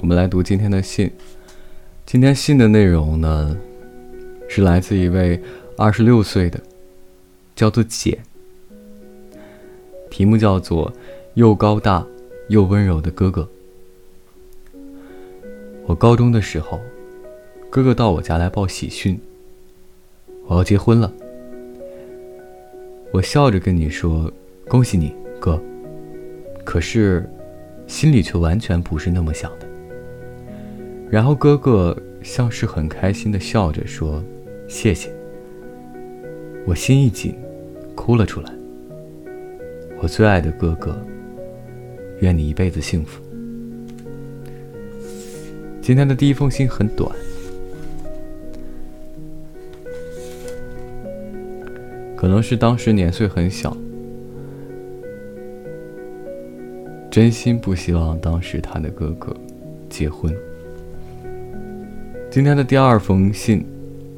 我们来读今天的信。今天信的内容呢，是来自一位二十六岁的，叫做简，题目叫做“又高大又温柔的哥哥”。我高中的时候，哥哥到我家来报喜讯，我要结婚了。我笑着跟你说：“恭喜你，哥。”可是，心里却完全不是那么想的。然后哥哥像是很开心的笑着说：“谢谢。”我心一紧，哭了出来。我最爱的哥哥，愿你一辈子幸福。今天的第一封信很短，可能是当时年岁很小。真心不希望当时他的哥哥结婚。今天的第二封信，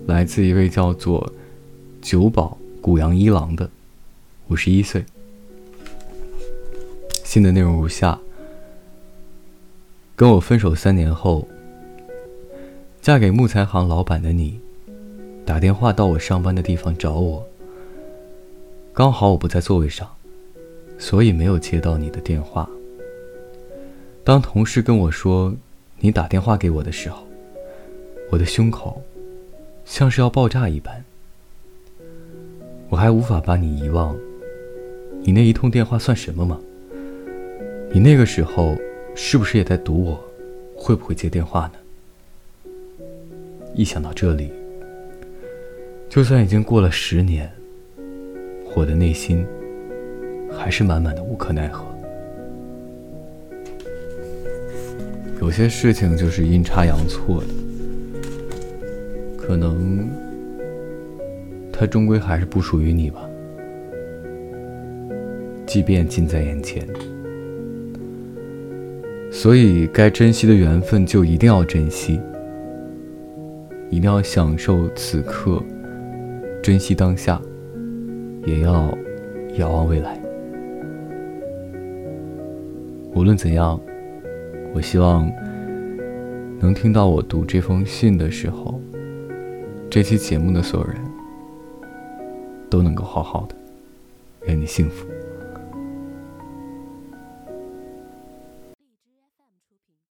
来自一位叫做九保古阳一郎的，五十一岁。信的内容如下：跟我分手三年后，嫁给木材行老板的你，打电话到我上班的地方找我。刚好我不在座位上，所以没有接到你的电话。当同事跟我说你打电话给我的时候，我的胸口像是要爆炸一般。我还无法把你遗忘，你那一通电话算什么吗？你那个时候是不是也在赌我会不会接电话呢？一想到这里，就算已经过了十年，我的内心还是满满的无可奈何。有些事情就是阴差阳错的，可能他终归还是不属于你吧。即便近在眼前，所以该珍惜的缘分就一定要珍惜，一定要享受此刻，珍惜当下，也要遥望未来。无论怎样。我希望能听到我读这封信的时候，这期节目的所有人都能够好好的，愿你幸福。